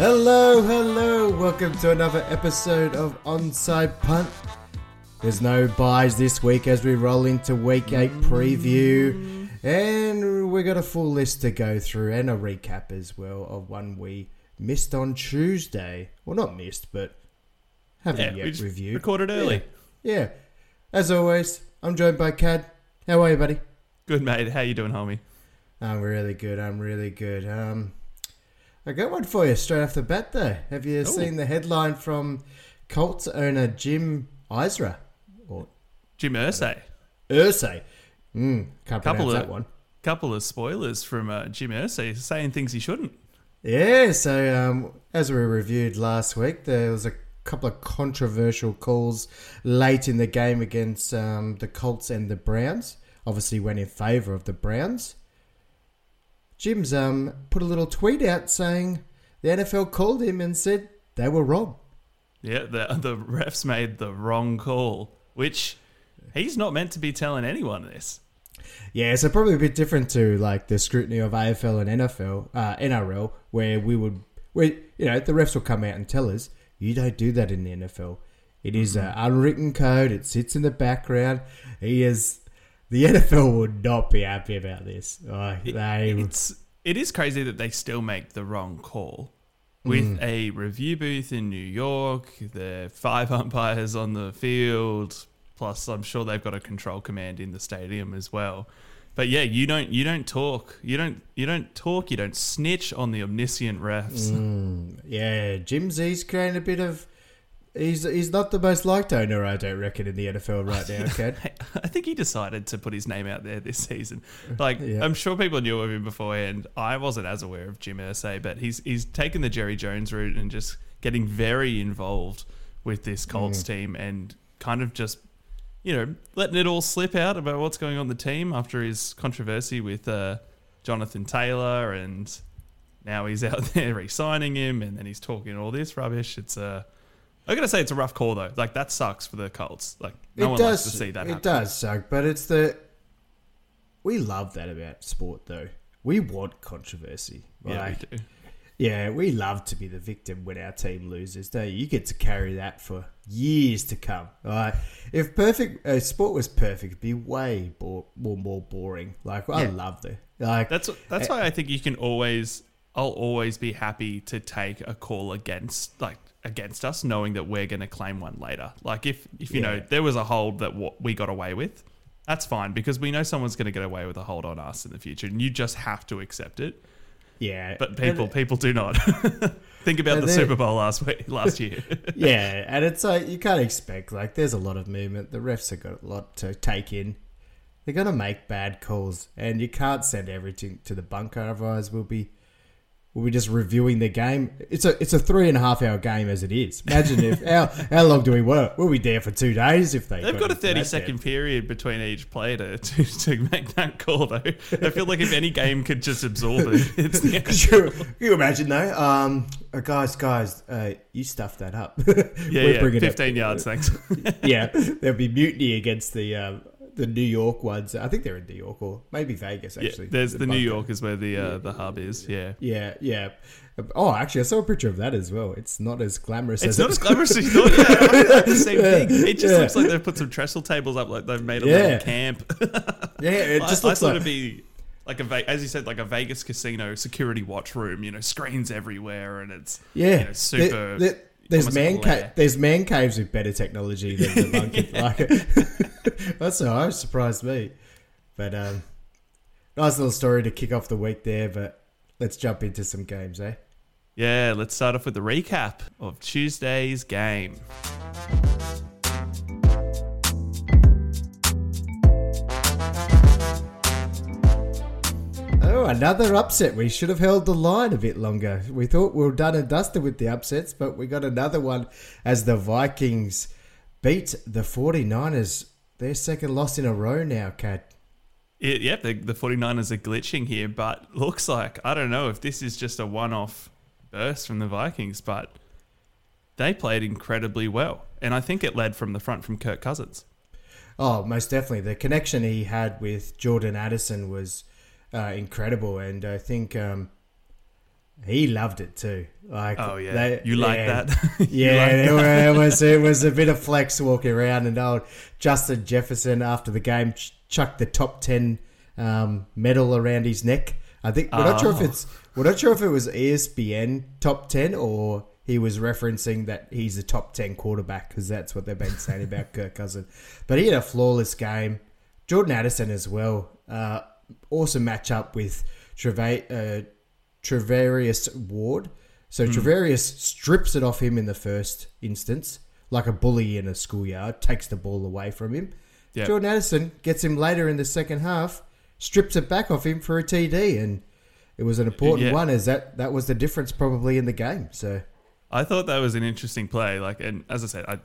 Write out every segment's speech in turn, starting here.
Hello, hello. Welcome to another episode of Onside Punt. There's no byes this week as we roll into week 8 preview. And we got a full list to go through and a recap as well of one we missed on Tuesday. Well, not missed, but haven't Yeah, yet reviewed. recorded early. Yeah. As always, I'm joined by Kad. How are you, buddy? Good mate, how you doing, homie? I'm really good. I'm really good. Um, I got one for you straight off the bat, though. Have you seen the headline from Colts owner Jim Isra or Jim Irsay. Ursay? Mm, can't Couple pronounce of- that one. Couple of spoilers from uh, Jim Irsay saying things he shouldn't. Yeah. So um, as we reviewed last week, there was a couple of controversial calls late in the game against um, the Colts and the Browns. Obviously, went in favour of the Browns. Jim's um, put a little tweet out saying the NFL called him and said they were wrong. Yeah, the the refs made the wrong call, which he's not meant to be telling anyone this. Yeah, so probably a bit different to like the scrutiny of AFL and NFL, uh, NRL, where we would, where you know, the refs will come out and tell us you don't do that in the NFL. It is an unwritten code. It sits in the background. He is the NFL would not be happy about this. Oh, they, It's it is crazy that they still make the wrong call with mm. a review booth in New York. The five umpires on the field, plus I'm sure they've got a control command in the stadium as well. But yeah, you don't you don't talk you don't you don't talk you don't snitch on the omniscient refs. Mm. yeah, Jim he's creating a bit of. He's he's not the most liked owner, I don't reckon, in the NFL right now, Ken. I think he decided to put his name out there this season. Like Yeah. I'm sure people knew of him beforehand. I wasn't as aware of Jim Irsay, but he's he's taken the Jerry Jones route and just getting very involved with this Colts team and kind of just you know letting it all slip out about what's going on the team after his controversy with uh, Jonathan Taylor and now he's out there re-signing him and then he's talking all this rubbish. It's a I gotta say it's a rough call though. Like that sucks for the Colts. Like no it one does likes to see that It happen. does suck, but it's the we love that about sport, though. We want controversy. Yeah, we do. yeah, we love to be the victim when our team loses. Don't you? You get to carry that for years to come. Like, if perfect uh, sport was perfect, it'd be way bo- more more boring. Like, I Yeah. love the like. That's that's why I think you can always I'll always be happy to take a call against like against us, knowing that we're going to claim one later. Like if if you know there was a hold that what we got away with, that's fine because we know someone's going to get away with a hold on us in the future, and you just have to accept it. yeah, But people people do not. think about the Super Bowl last week last year. yeah, and it's like you can't expect like there's a lot of movement. The refs have got a lot to take in. They're gonna make bad calls, and you can't send everything to the bunker. Otherwise, we'll be we'll be just reviewing the game. It's a it's a three and a half hour game as it is. Imagine if how how long do we work? We'll be there for two days if they They've got a thirty second that 30 then. second period between each play to, to, to make that call, though. I feel like if any game could just absorb it, it's the Could can you imagine though? Um, uh, guys, guys, uh, you stuffed that up. Yeah, We're yeah, bringing it- 15 yards, thanks. yeah, there'll be mutiny against the um, the New York ones. I think they're in New York or maybe Vegas. Yeah, Actually, there's the New bunker. York is where the uh, the hub is. Yeah, Yeah, yeah. Oh, actually, I saw a picture of that as well. It's not as glamorous. it's as not it- as glamorous as you thought. Yeah, I the same Yeah, thing. It just yeah. looks like they've put some trestle tables up, like they've made a Yeah. little camp. Yeah, it just I, I looks thought like it'd be like a as you said, like a Vegas casino security watch room. You know, screens everywhere, and it's yeah. you know, super. There- there- there's man ca- there's man caves with better technology than the bunker. like, that's what I surprised me. But um, nice little story to kick off the week there. But let's jump into some games, eh? Yeah, let's start off with the recap of Tuesday's game. Oh, another upset. We should have held the line a bit longer. We thought we were done and dusted with the upsets, but we got another one as the Vikings beat the 49ers. Their second loss in a row now, Kad. It, yep, the, the 49ers are glitching here, but looks like, I don't know if this is just a one off burst from the Vikings, but they played incredibly well. And I think it led from the front from Kirk Cousins. Oh, most definitely. The connection he had with Jordan Addison was uh, incredible, and I think um, he loved it too. Like, Oh yeah, they- you like yeah. that? Yeah, like it, that? it was it was a bit of flex walking around, and old Justin Jefferson after the game ch- chucked the top ten um, medal around his neck. I think we're not sure if Oh. it's we're not sure if it was ESPN top ten or he was referencing that he's a top ten quarterback because that's what they've been saying about Kirk Cousin. But he had a flawless game. Jordan Addison as well. Uh, awesome matchup with Treva- uh, Ward. So Hmm. Travarius strips it off him in the first instance, like a bully in a schoolyard, takes the ball away from him. Yep. Jordan Addison gets him later in the second half, strips it back off him for a TD, and it was an important Yeah. one, as that that was the difference probably in the game. So I thought that was an interesting play. Like, and as I said, I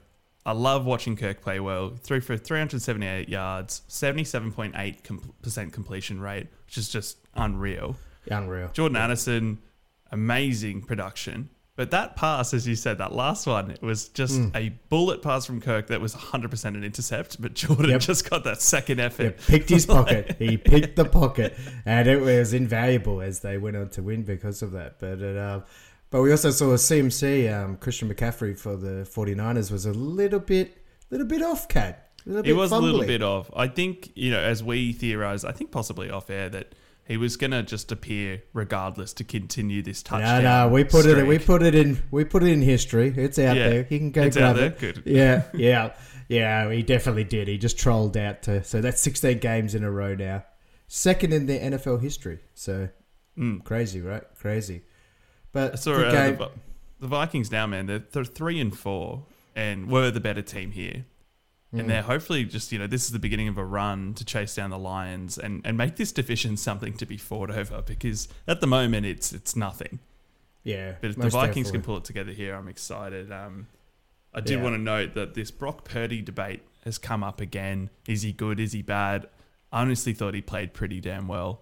I love watching Kirk play well. Threw for 378 yards, 77.8 com- percent completion rate, which is just unreal. unreal. Jordan Addison, amazing production. But that pass, as you said, that last one, it was just Hmm. a bullet pass from Kirk that was 100% an intercept. But Jordan Yep. just got that second Yeah, effort. picked his pocket. He picked the pocket, and it was invaluable as they went on to win because of that. But it, uh, but we also saw a CMC um, Christian McCaffrey for the 49ers was a little bit little bit off, Kad. A little It was a little bit off. I think, you know, as we theorized, I think possibly off air, that he was going to just appear regardless to continue this touchdown. no, no, we put it. We put it in. We put it in history. It's out Yeah, there. He can go it's grab out there. it. Good. Yeah, yeah, yeah. He definitely did. He just trolled out to. So that's 16 games in a row now. Second in the NFL history. So Mm. crazy, right? Crazy. But I saw the uh, game. the, the Vikings now, man. They're, they're three and four, and were the better team here. Mm. And they're hopefully just you know this is the beginning of a run to chase down the Lions and, and make this division something to be fought over because at the moment it's it's nothing. yeah, But if the Vikings definitely. can pull it together here, I'm excited. Um, I did Yeah. want to note that this Brock Purdy debate has come up again. Is he good? Is he bad? I honestly thought he played pretty damn well.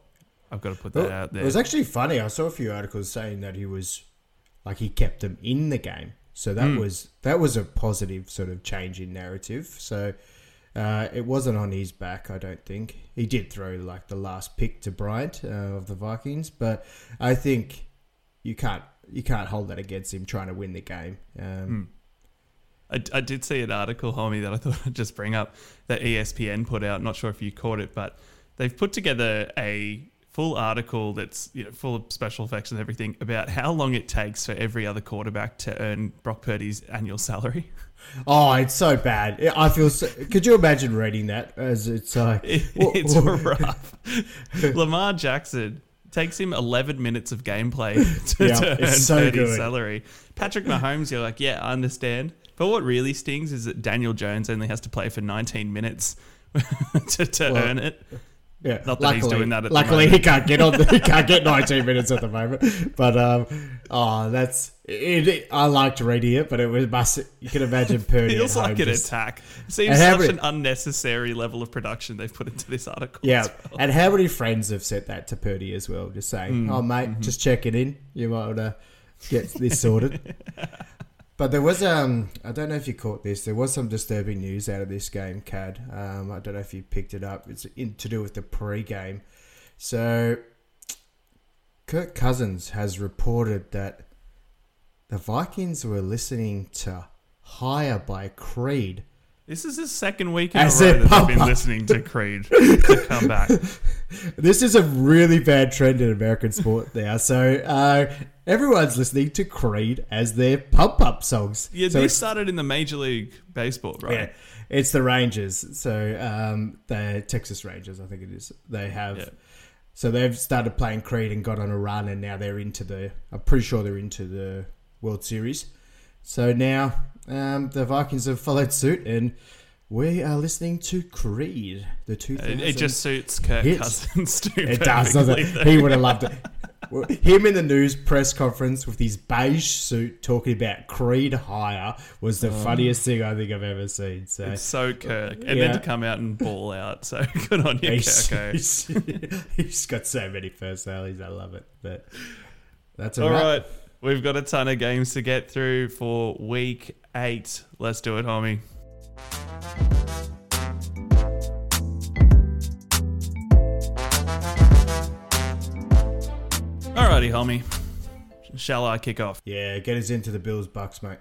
I've got to put that Well, out there. It was actually funny. I saw a few articles saying that he was like he kept them in the game. So that Mm. was that was a positive sort of change in narrative. So uh, it wasn't on his back, I don't think. He did throw like the last pick to Bryant uh, of the Vikings, but I think you can't you can't hold that against him trying to win the game. Um, I, I did see an article, homie, that I thought I'd just bring up that ESPN put out. Not sure if you caught it, but they've put together a full article that's you know full of special effects and everything about how long it takes for every other quarterback to earn Brock Purdy's annual salary. Oh, it's so bad. I feel. So, could you imagine reading that? As it's like It- it's rough. Lamar Jackson takes him 11 minutes of gameplay to, Yeah, to earn so Purdy's salary. Patrick Mahomes, you're like, yeah, I understand. But what really stings is that Daniel Jones only has to play for 19 minutes to, to Well, earn it. Yeah, Not that he's doing that at the luckily, he can't get on. The, he can't get 19 minutes at the moment. But um, oh, that's it, it- I liked reading it, but it was must. You can imagine Purdy Feels at home like an just- attack. Seems And how such many- an unnecessary level of production they've put into this article. Yeah, as well. and how many friends have said that to Purdy as well? Just saying, Mm, "Oh, mate, mm-hmm. just checking in. You might want to get this sorted." but there was um, I don't know if you caught this. There was some disturbing news out of this game, Kad. Um, I don't know if you picked it up. It's in, to do with the pre-game. So, Kirk Cousins has reported that the Vikings were listening to "Higher" by Creed. This is his second week in As a row that they've been pop-up. listening to Creed to come back. This is a really bad trend in American sport now. So uh, everyone's listening to Creed as their pump up songs. Yeah, so this started in the Major League Baseball, right? yeah, it's the Rangers. So um, the Texas Rangers, I think it is. They have. Yeah. So they've started playing Creed and got on a run, and now they're into the. I'm pretty sure they're into the World Series. So now um, the Vikings have followed suit, and we are listening to Creed, the two. It, it just suits Kirk Hits. Cousins too. It does, doesn't it? He would have loved it. Him in the news press conference with his beige suit talking about Creed Higher was the funniest thing I think I've ever seen. So It's so Kirk, and Yeah. then to come out and ball out. So good on you, he's, Kirko. he's, he's got so many personalities. I love it. But that's a All wrap. right, we've got a ton of games to get through for week eight. Let's do it, homie. Alrighty, homie. shall I kick off? Yeah, get us into the Bills Bucks, mate.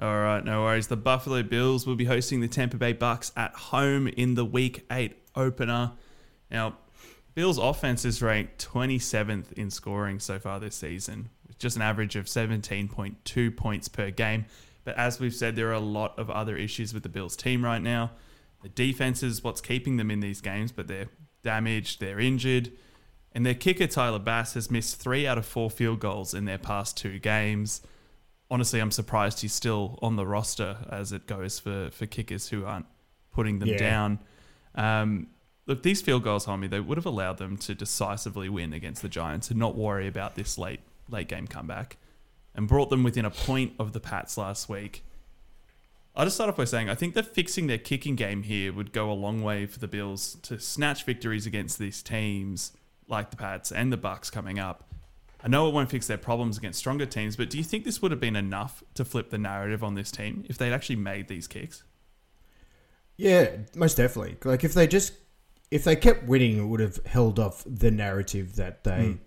All right, no worries. The Buffalo Bills will be hosting the Tampa Bay Bucks at home in the Week 8 opener. Now, Bills' offense is ranked 27th in scoring so far this season, just an average of 17.2 points per game. But as we've said, there are a lot of other issues with the Bills team right now. The defense is what's keeping them in these games, but they're damaged, they're injured. And their kicker, Tyler Bass, has missed three out of four field goals in their past two games honestly, I'm surprised he's still on the roster as it goes for, for kickers who aren't putting them Yeah. down. Um, look, these field goals, homie, they would have allowed them to decisively win against the Giants and not worry about this late late game comeback, and brought them within a point of the Pats last week. I'll just start off by saying I think that fixing their kicking game here would go a long way for the Bills to snatch victories against these teams like the Pats and the Bucks coming up. I know it won't fix their problems against stronger teams, but do you think this would have been enough to flip the narrative on this team if they'd actually made these kicks? Yeah, most definitely. Like if they just if they kept winning, it would have held off the narrative that they Mm.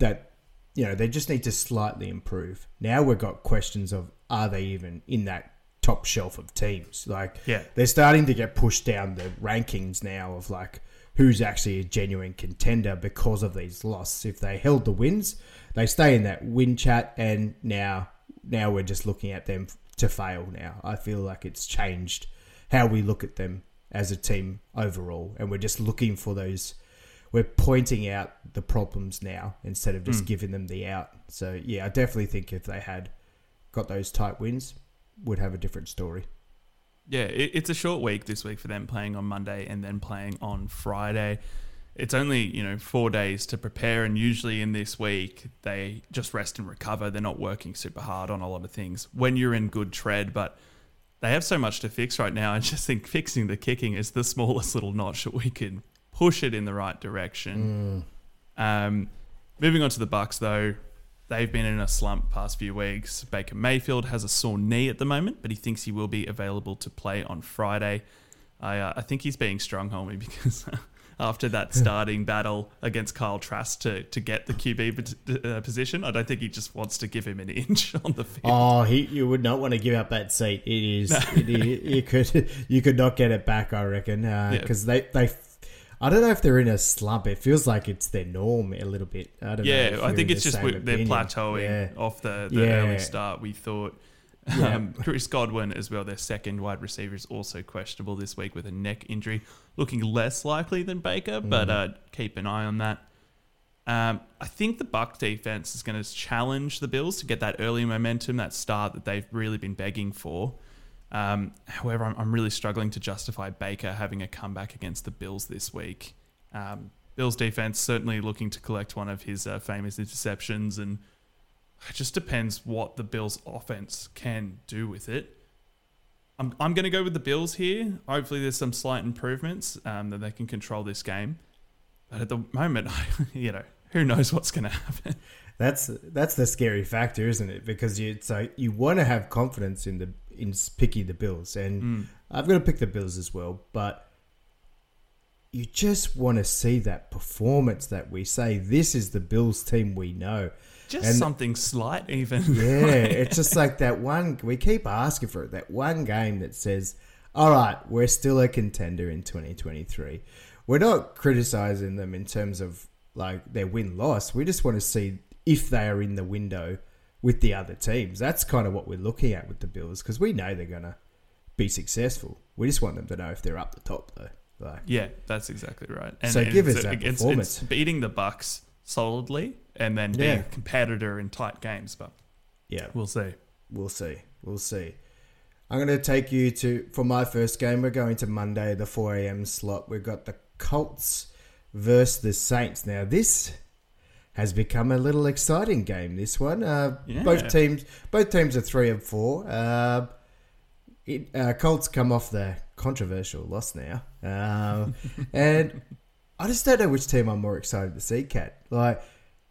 that you know they just need to slightly improve. Now we've got questions of are they even in that top shelf of teams? Like Yeah. they're starting to get pushed down the rankings now of like who's actually a genuine contender because of these losses. If they held the wins, they stay in that win chat, and now now we're just looking at them to fail. Now I feel like it's changed how we look at them as a team overall, and we're just looking for those. We're pointing out the problems now instead of just hmm. giving them the out. So yeah, I definitely think if they had got those tight wins, would have a different story. Yeah, it, it's a short week this week for them playing on Monday and then playing on Friday. It's only, you know, four days to prepare, and usually in this week, they just rest and recover. They're not working super hard on a lot of things when you're in good tread, but they have so much to fix right now. I just think fixing the kicking is the smallest little notch that we can push it in the right direction. Um, moving on to the Bucks, though, they've been in a slump past few weeks. Baker Mayfield has a sore knee at the moment, but he thinks he will be available to play on Friday. I, uh, I think he's being strong, homie, because after that starting battle against Kyle Trask to, to get the QB uh, position, I don't think he just wants to give him an inch on the field. Oh, he you would not want to give up that seat. It is, it is you could you could not get it back. I reckon because they they. I don't know if they're in a slump. It feels like it's their norm a little bit. I don't know. Yeah, I think it's the just we- they're plateauing Yeah. off the, the Yeah. early start. We thought Yeah. um, Chris Godwin as well, their second wide receiver, is also questionable this week with a neck injury, looking less likely than Baker, but uh, keep an eye on that. Um, I think the Buck defense is going to challenge the Bills to get that early momentum, that start that they've really been begging for. Um, however, I'm, I'm really struggling to justify Baker having a comeback against the Bills this week. Um, Bills defense certainly looking to collect one of his uh, famous interceptions, and it just depends what the Bills offense can do with it. I'm, I'm going to go with the Bills here. Hopefully, there's some slight improvements um, that they can control this game. But at the moment, you know, who knows what's going to happen? That's that's the scary factor, isn't it? Because you so you want to have confidence in the in picking the Bills, and Mm. I've got to pick the Bills as well. But you just want to see that performance that we say this is the Bills team we know. Just And- something slight, even. Yeah, it's just like that one. We keep asking for it. That one game that says, "All right, we're still a contender in 2023." We're not criticizing them in terms of like their win loss. We just want to see if they are in the window with the other teams. That's kind of what we're looking at with the Bills because we know they're gonna be successful. We just want them to know if they're up the top though. Like, Yeah, that's exactly right. So give us it's, that it's, performance. it's beating the Bucks solidly and then being Yeah. a competitor in tight games, but yeah, we'll see. We'll see. We'll see. I'm going to take you to for my first game. We're going to Monday, the 4 a.m. slot. We've got the Colts versus the Saints. Now this has become a little exciting game. This one, uh, Yeah. both teams, both teams are three and four. Uh, it, uh, Colts come off the controversial loss now, um, and I just don't know which team I'm more excited to see. Kad, like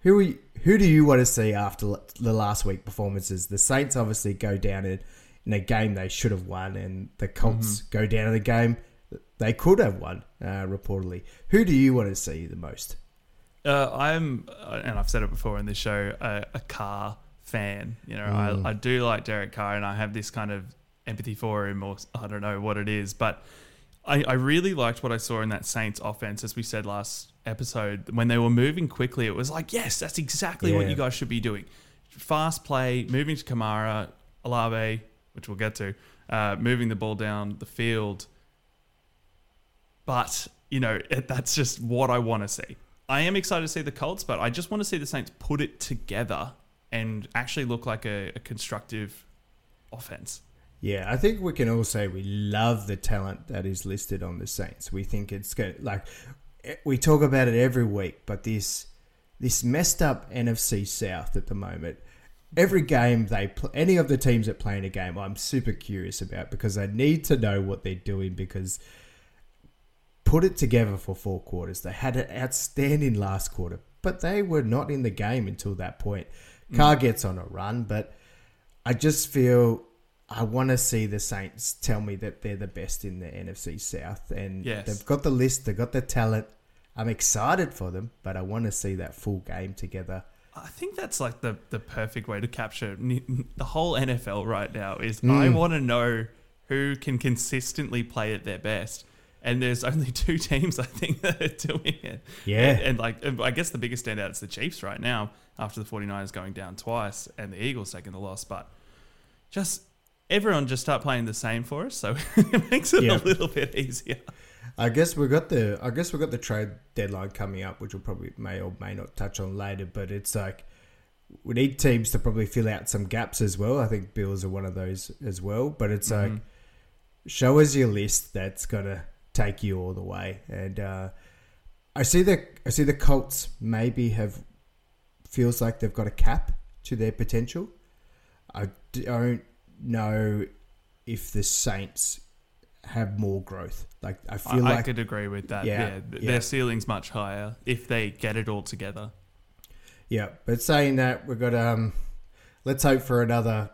who are you, who do you want to see after the last week performances? The Saints obviously go down in, in a game they should have won, and the Colts go down in a game they could have won. Uh, reportedly, who do you want to see the most? Uh, I'm, uh, and I've said it before in this show, a, a Carr fan. You know, Mm. I, I do like Derek Carr, and I have this kind of empathy for him, or I don't know what it is, but I, I really liked what I saw in that Saints offense, as we said last episode. When they were moving quickly, it was like, yes, that's exactly what you guys should be doing. Fast play, moving to Kamara, Olave, which we'll get to, uh, moving the ball down the field. But, you know, it, that's just what I want to see. I am excited to see the Colts, but I just want to see the Saints put it together and actually look like a, a constructive offense. Yeah, I think we can all say we love the talent that is listed on the Saints. We think it's good. Like eh, we talk about it every week, but this this messed up NFC South at the moment. Every game they any of the teams that play in a game, I'm super curious about because I need to know what they're doing because put it together for four quarters. They had an outstanding last quarter, but they were not in the game until that point. Mm. Carr gets on a run, but I just feel I want to see the Saints tell me that they're the best in the NFC South, and Yes. they've got the list, they've got the talent. I'm excited for them, but I want to see that full game together. I think that's like the, the perfect way to capture the whole NFL right now is I mm. want to know who can consistently play at their best. And there's only two teams I think that are doing it. Yeah. And, and like I guess the biggest standout is the Chiefs right now after the 49ers going down twice and the Eagles taking the loss, but just everyone just start playing the same for us so it makes it Yeah. a little bit easier. I guess we got the I guess we got the trade deadline coming up, which we'll probably may or may not touch on later. But it's like we need teams to probably fill out some gaps as well. I think Bills are one of those as well. But it's mm-hmm. like show us your list that's gonna take you all the way. And uh, I see the I see the Colts maybe have feels like they've got a cap to their potential. I don't know if the Saints have more growth. Like I feel I like I could agree with that. Yeah, Yeah, yeah. Their ceiling's much higher if they get it all together. Yeah, but saying that, we've got um, let's hope for another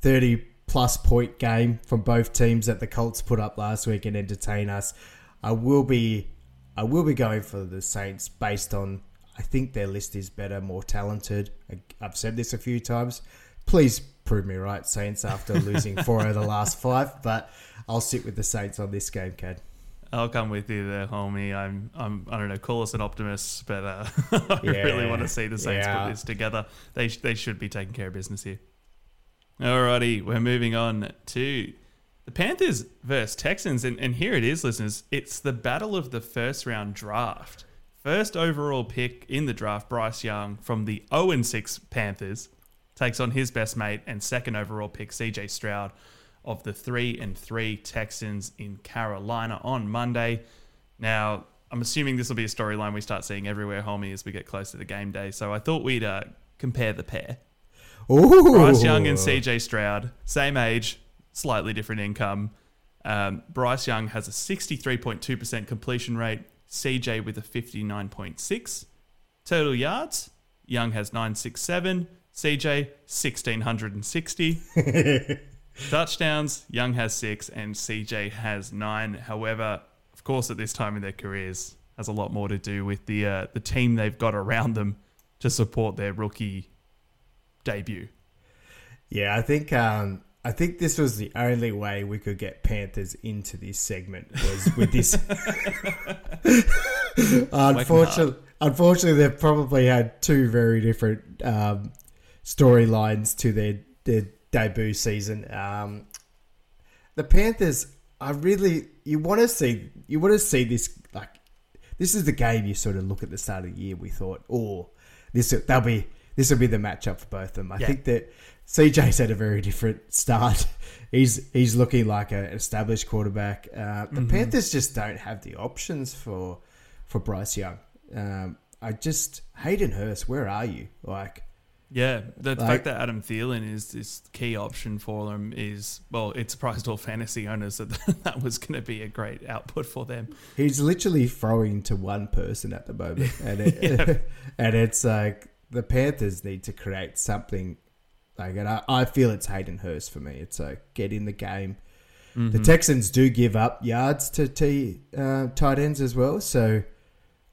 thirty plus point game from both teams that the Colts put up last week and entertain us. I will be, I will be going for the Saints based on I think their list is better, more talented. I've said this a few times. Please prove me right, Saints, after losing four out of the last five. But I'll sit with the Saints on this game, Kad. I'll come with you there, homie. I'm, I'm, I don't know, call us an optimist, but uh, I really want to see the Saints yeah. put this together. They, they should be taking care of business here. Alrighty, we're moving on to the Panthers versus Texans, and, and here it is, listeners. It's the battle of the first round draft. First overall pick in the draft, Bryce Young from the 0 6 Panthers takes on his best mate and second overall pick, CJ Stroud of the 3 and 3 Texans in Carolina on Monday. Now, I'm assuming this will be a storyline we start seeing everywhere, homie, as we get closer to the game day. So I thought we'd uh, compare the pair. Ooh. Bryce Young and CJ Stroud, same age, slightly different income. Um, Bryce Young has a 63.2% completion rate, CJ with a 59.6. Total yards, Young has 967, CJ 1660. Touchdowns, Young has six and CJ has nine. However, of course, at this time in their careers, has a lot more to do with the uh, the team they've got around them to support their rookie debut. Yeah, I think um, I think this was the only way we could get Panthers into this segment was with this. unfortunately, unfortunately, they've probably had two very different um, storylines to their their debut season. Um, the Panthers, I really you want to see you want to see this like this is the game you sort of look at the start of the year. We thought, oh, this they'll be this will be the matchup for both of them. I Yeah. think that CJ's had a very different start. He's he's looking like an established quarterback. Uh, the Panthers just don't have the options for for Bryce Young. Um, I just Hayden Hurst, where are you? Like, Yeah, the Like- fact that Adam Thielen is this key option for them is well, it surprised all fantasy owners that that was going to be a great output for them. he's literally throwing to one person at the moment, and it, and it's like the Panthers need to create something. Like, and I, I feel it's Hayden Hurst for me. It's like get in the game. The Texans do give up yards to T uh, tight ends as well, so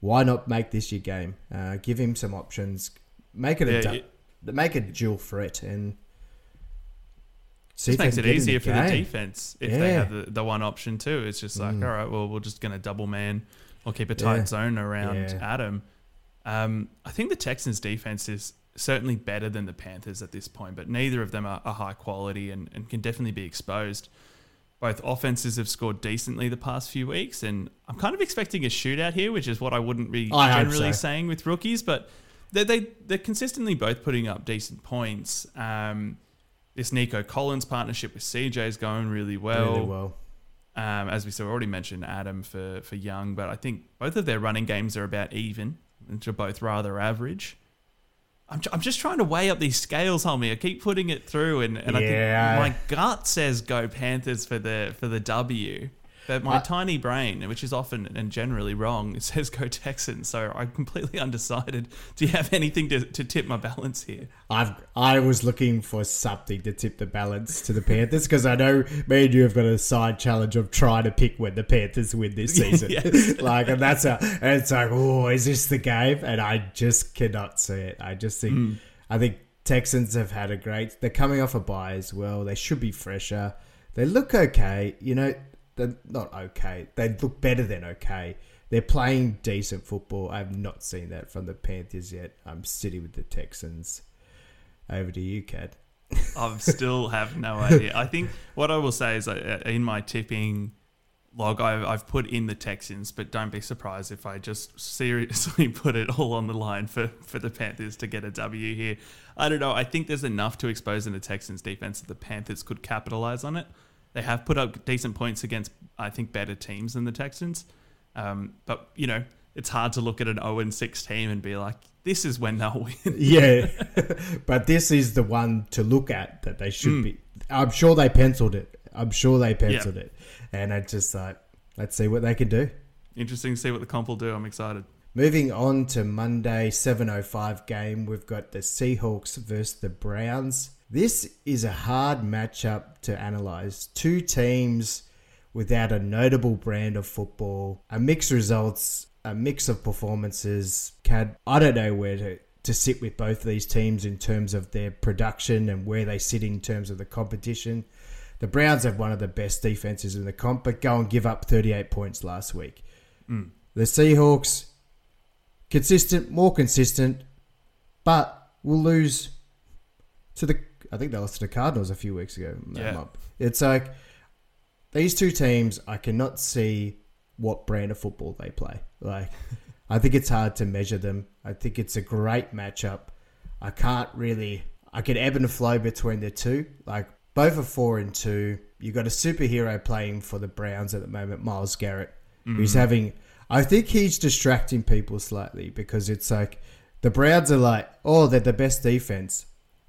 why not make this your game? Uh, give him some options. Make it a Yeah, du- make a dual threat and see Just makes it can get in easier for the defense if they have the, the one option too. It's just like, Mm. all right, well, we're just going to double man or keep a tight Yeah. zone around Yeah. Adam. Um, I think the Texans' defense is certainly better than the Panthers at this point, but neither of them are, are high quality and, and can definitely be exposed. Both offenses have scored decently the past few weeks, and I'm kind of expecting a shootout here, which is what I wouldn't be I generally so. saying with rookies, but they, they, they're consistently both putting up decent points. Um, this Nico Collins partnership with CJ is going really well. really well. Um, as we saw, already mentioned Adam for, for Young, but I think both of their running games are about even, which are both rather average. I'm, I'm just trying to weigh up these scales, homie. I keep putting it through, and, and Yeah. I think my gut says go Panthers for the for the W. But my I- tiny brain, which is often and generally wrong, says go Texans. So I'm completely undecided. Do you have anything to, to tip my balance here? I've I was looking for something to tip the balance to the Panthers because I know me and you have got a side challenge of trying to pick when the Panthers win this season. Like, and that's a, and it's like, oh, is this the game? And I just cannot see it. I just think, Mm. I think Texans have had a great. They're coming off a bye as well. They should be fresher. They look okay. You know, they're not okay. They look better than okay. They're playing decent football. I have not seen that from the Panthers yet. I'm sitting with the Texans. Over to you, Kad. I still have no idea. I think what I will say is uh, in my tipping log, I've put in the Texans, but don't be surprised if I just seriously put it all on the line for, for the Panthers to get a W here. I don't know. I think there's enough to expose in the Texans defense that the Panthers could capitalize on it. They have put up decent points against, I think, better teams than the Texans. Um, but, you know, it's hard to look at an 0 6 team and be like, this is when they'll win. Yeah, but this is the one to look at that they should Mm. be. I'm sure they penciled it. I'm sure they penciled it, and I just like let's see what they can do. Interesting to see what the comp will do. I'm excited. Moving on to Monday 7:05 game, we've got the Seahawks versus the Browns. This is a hard matchup to analyze. Two teams without a notable brand of football, a mixed results, a mix of performances. Kad, I don't know where to to sit with both of these teams in terms of their production and where they sit in terms of the competition. The Browns have one of the best defenses in the comp, but go and give up 38 points last week. Mm. The Seahawks, consistent, more consistent, but will lose to the. I think they lost to the Cardinals a few weeks ago. Yeah. It's like these two teams. I cannot see what brand of football they play. Like, I think it's hard to measure them. I think it's a great matchup. I can't really. I can ebb and flow between the two. Like both are four and two. You've got a superhero playing for the Browns at the moment, Myles Garrett, who's mm. having. I think he's distracting people slightly because it's like the Browns are like, oh, they're the best defense,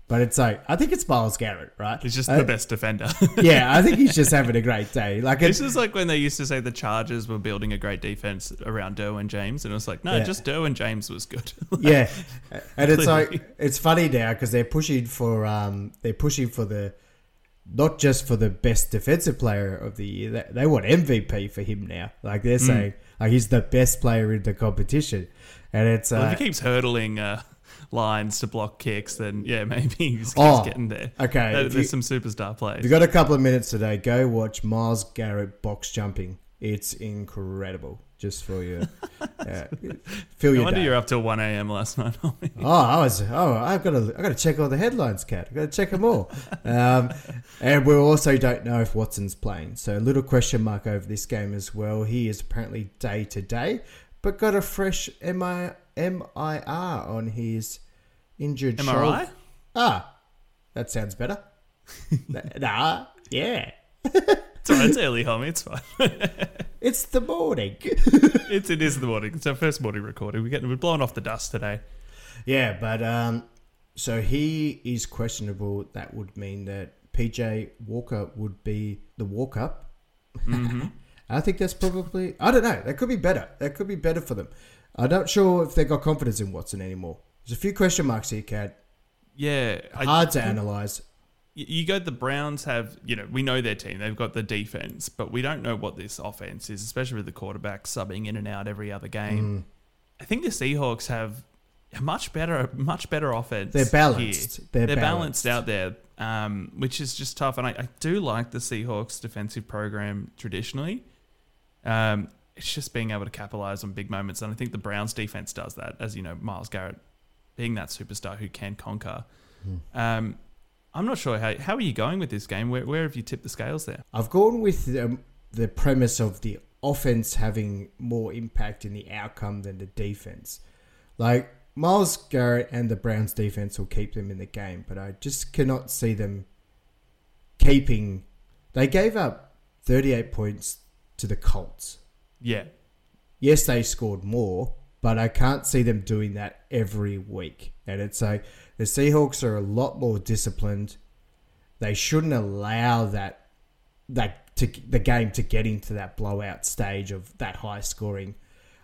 but it's like I think it's Myles Garrett, right? He's just Uh, the best defender. yeah, I think he's just having a great day. Like This is like when they used to say the Chargers were building a great defense around Derwin James, and it was like, no, Yeah. just Derwin James was good. yeah, and it's like it's funny now because they're pushing for um they're pushing for the not just for the best defensive player of the year. They, they want MVP for him now. Like they're Mm. saying, like he's the best player in the competition, and it's well, uh, he keeps hurdling uh, lines to block kicks, then yeah, maybe he's, he's Oh, getting there. okay, There- there's you- some superstar plays. You've got a couple of minutes today, go watch Myles Garrett box jumping. It's incredible. Just for you, uh, feel No your wonder day. you're up till 1 a.m. last night. Oh, I was. Oh, I've got to. I got to check all the headlines, Kad. I got to check them all. um, and we also don't know if Watson's playing, so a little question mark over this game as well. He is apparently day to day, but got a fresh MI, MIR on his injured shoulder. MRI? Ah, that sounds better. nah, yeah, It's all right. It's early, homie. It's fine. it's the morning. it's, it is the morning. It's our first morning recording. We're, getting, we're blowing off the dust today. Yeah, but um, so he is questionable. That would mean that PJ Walker would be the walk up. Mm-hmm. I think that's probably. I don't know. That could be better. That could be better for them. I'm not sure if they got confidence in Watson anymore. There's a few question marks here, Kad. Yeah. I- Hard to analyze. you go the Browns have, you know, we know their team. They've got the defense, but we don't know what this offense is, especially with the quarterback subbing in and out every other game. I think the Seahawks have a much better, much better offense. They're balanced. They're They're, balanced. balanced. out there, um, which is just tough. And I, I do like the Seahawks defensive program traditionally. Um, it's just being able to capitalize on big moments, and I think the Browns defense does that. As you know, Myles Garrett being that superstar who can conquer. Hmm. Um, I'm not sure how how are you going with this game. Where where have you tipped the scales there? I've gone with um, the premise of the offense having more impact in the outcome than the defense. Like Myles Garrett and the Browns defense will keep them in the game, but I just cannot see them keeping. They gave up 38 points to the Colts. Yeah, Yes, they scored more, but I can't see them doing that every week. And it's like the Seahawks are a lot more disciplined. They shouldn't allow that that to the game to get into that blowout stage of that high scoring.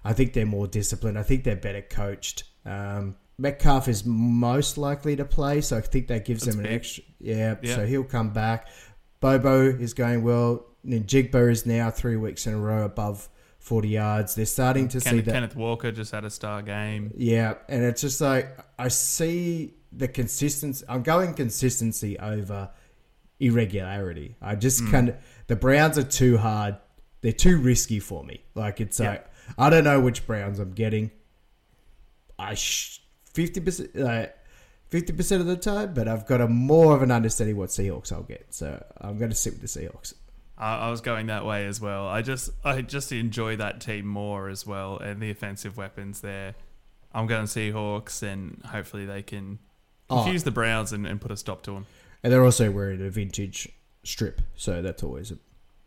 I think they're more disciplined. I think they're better coached. Um, Metcalf is most likely to play, so I think that gives That's them an big. extra. Yeah, Yeah. so he'll come back. Bobo is going well. Njigba is now three weeks in a row above 40 yards. They're starting to see that. Kenneth Walker just had a star game. Yeah, and it's just like I see the consistency. I'm going consistency over irregularity. I just hmm. kind of the Browns are too hard. They're too risky for me. Like it's Yeah. like I don't know which Browns I'm getting. I fifty percent like fifty percent of the time, but I've got a more of an understanding what Seahawks I'll get. So I'm going to sit with the Seahawks. I, I was going that way as well. I just I just enjoy that team more as well, and the offensive weapons there. I'm going Seahawks, and hopefully they can Oh. confuse the Browns and, and put a stop to them. And they're also wearing a vintage strip, so that's always a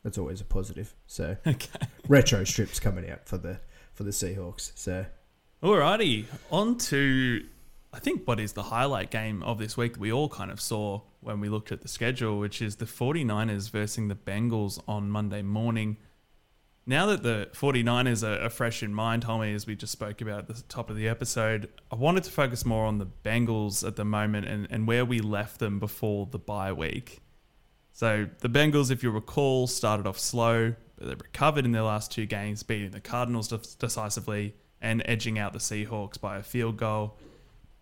that's always a positive. So Okay. retro strips coming out for the for the Seahawks. So Alrighty, on to I think what is the highlight game of this week that we all kind of saw when we looked at the schedule, which is the 49ers versus the Bengals on Monday morning. Now that the 49ers are, fresh in mind, Hulmy, as we just spoke about at the top of the episode, I wanted to focus more on the Bengals at the moment and, and where we left them before the bye week. So the Bengals, if you recall, started off slow, but they recovered in their last two games, beating the Cardinals de- decisively and edging out the Seahawks by a field goal.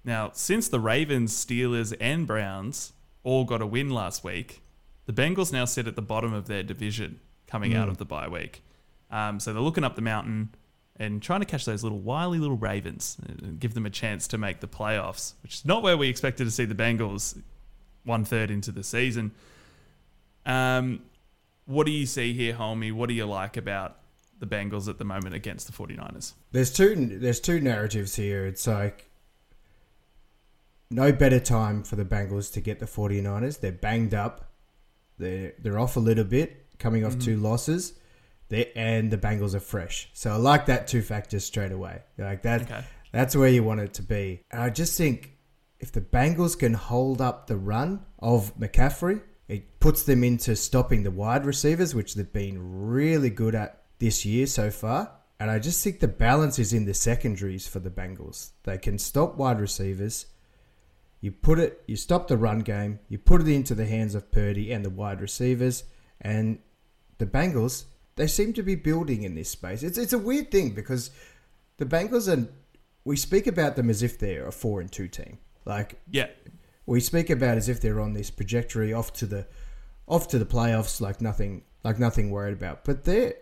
Now, since the Ravens, Steelers, and Browns all got a win last week, the Bengals now sit at the bottom of their division coming out of the bye week. Um, so they're looking up the mountain and trying to catch those little wily little Ravens and give them a chance to make the playoffs, which is not where we expected to see the Bengals one third into the season. Um, what do you see here, homie? What do you like about the Bengals at the moment against the 49ers? there's two there's two narratives here. It's like no better time for the Bengals to get the 49ers. They're banged up. They're they're off a little bit, coming off mm-hmm. two losses. They and the Bengals are fresh. So I like that two factors straight away. Like that Okay. that's where you want it to be. And I just think if the Bengals can hold up the run of McCaffrey, it puts them into stopping the wide receivers, which they've been really good at this year so far. And I just think the balance is in the secondaries for the Bengals. They can stop wide receivers. You put it, you stop the run game, you put it into the hands of Purdy and the wide receivers, and the Bengals, they seem to be building in this space. It's it's a weird thing because the Bengals and we speak about them as if they're a four and two team. Like Yeah. we speak about as if they're on this trajectory off to the off to the playoffs like nothing like nothing worried about. But they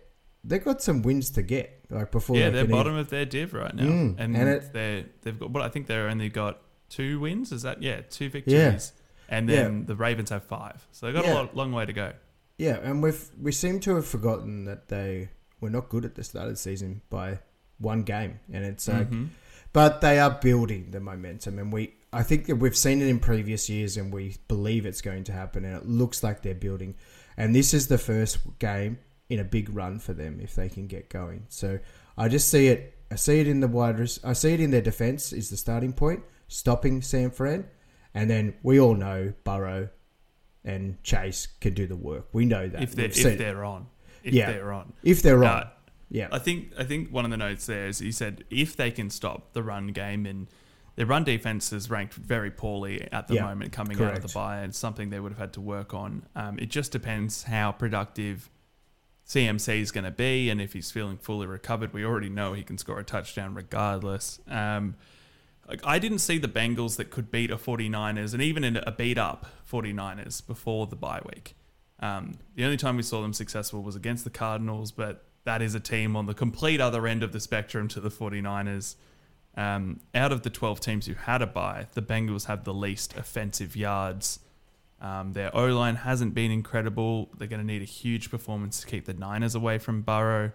they've got some wins to get like before. Yeah, they they're bottom even- of their div right now, Mm, and, and it- they're they've got. Well, I think they're only got two wins. Is that yeah, two victories, and then the Ravens have five. So they've got Yeah. a lot, long way to go. Yeah, and we've we seem to have forgotten that they were not good at the start of the season by one game, and it's like, Mhm. but they are building the momentum, and we I think that we've seen it in previous years, and we believe it's going to happen, and it looks like they're building, and this is the first game in a big run for them if they can get going. So I just see it. I see it in the wide. res- I see it in their defense is the starting point, stopping San Fran, and then we all know Burrow and Chase can do the work. We know that if they're if they're on, if Yeah. they're on. if they're Uh, on. yeah, I think I think one of the notes there is he said if they can stop the run game and their run defense is ranked very poorly at the Yeah, moment coming out of the bye and something they would have had to work on. Um, it just depends how productive CMC is going to be, and if he's feeling fully recovered, we already know he can score a touchdown regardless. Um, like I didn't see the Bengals that could beat a 49ers and even a beat up 49ers before the bye week. Um, the only time we saw them successful was against the Cardinals, but that is a team on the complete other end of the spectrum to the 49ers. Um, out of the 12 teams who had a bye, the Bengals have the least offensive yards. Um, their O line hasn't been incredible. They're going to need a huge performance to keep the Niners away from Burrow.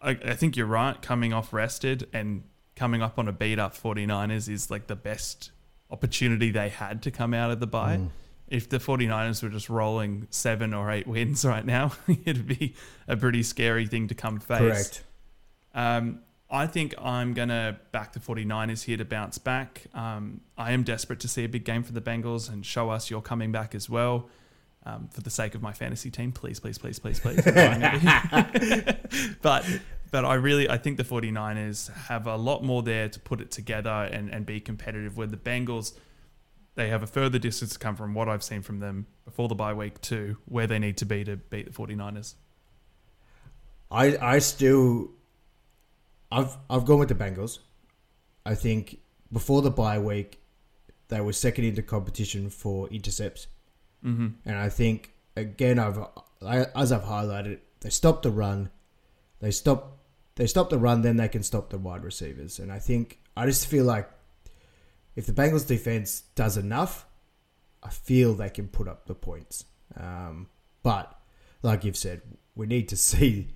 I, I think you're right. Coming off rested and coming up on a beat up 49ers is like the best opportunity they had to come out of the bye. Mm. If the 49ers were just rolling seven or eight wins right now, it'd be a pretty scary thing to come face. Correct. Um, I think I'm going to back the 49ers here to bounce back. Um, I am desperate to see a big game for the Bengals and show us you're coming back as well. Um, for the sake of my fantasy team, please, please, please, please, please. but but I really I think the 49ers have a lot more there to put it together and, and be competitive. Where the Bengals, they have a further distance to come from what I've seen from them before the bye week to where they need to be to beat the 49ers. I I still I've I've gone with the Bengals. I think before the bye week, they were second in the competition for intercepts, mm-hmm. and I think again I've as I've highlighted, they stopped the run, they stop they stop the run, then they can stop the wide receivers, and I think I just feel like if the Bengals defense does enough, I feel they can put up the points. Um, but like you've said, we need to see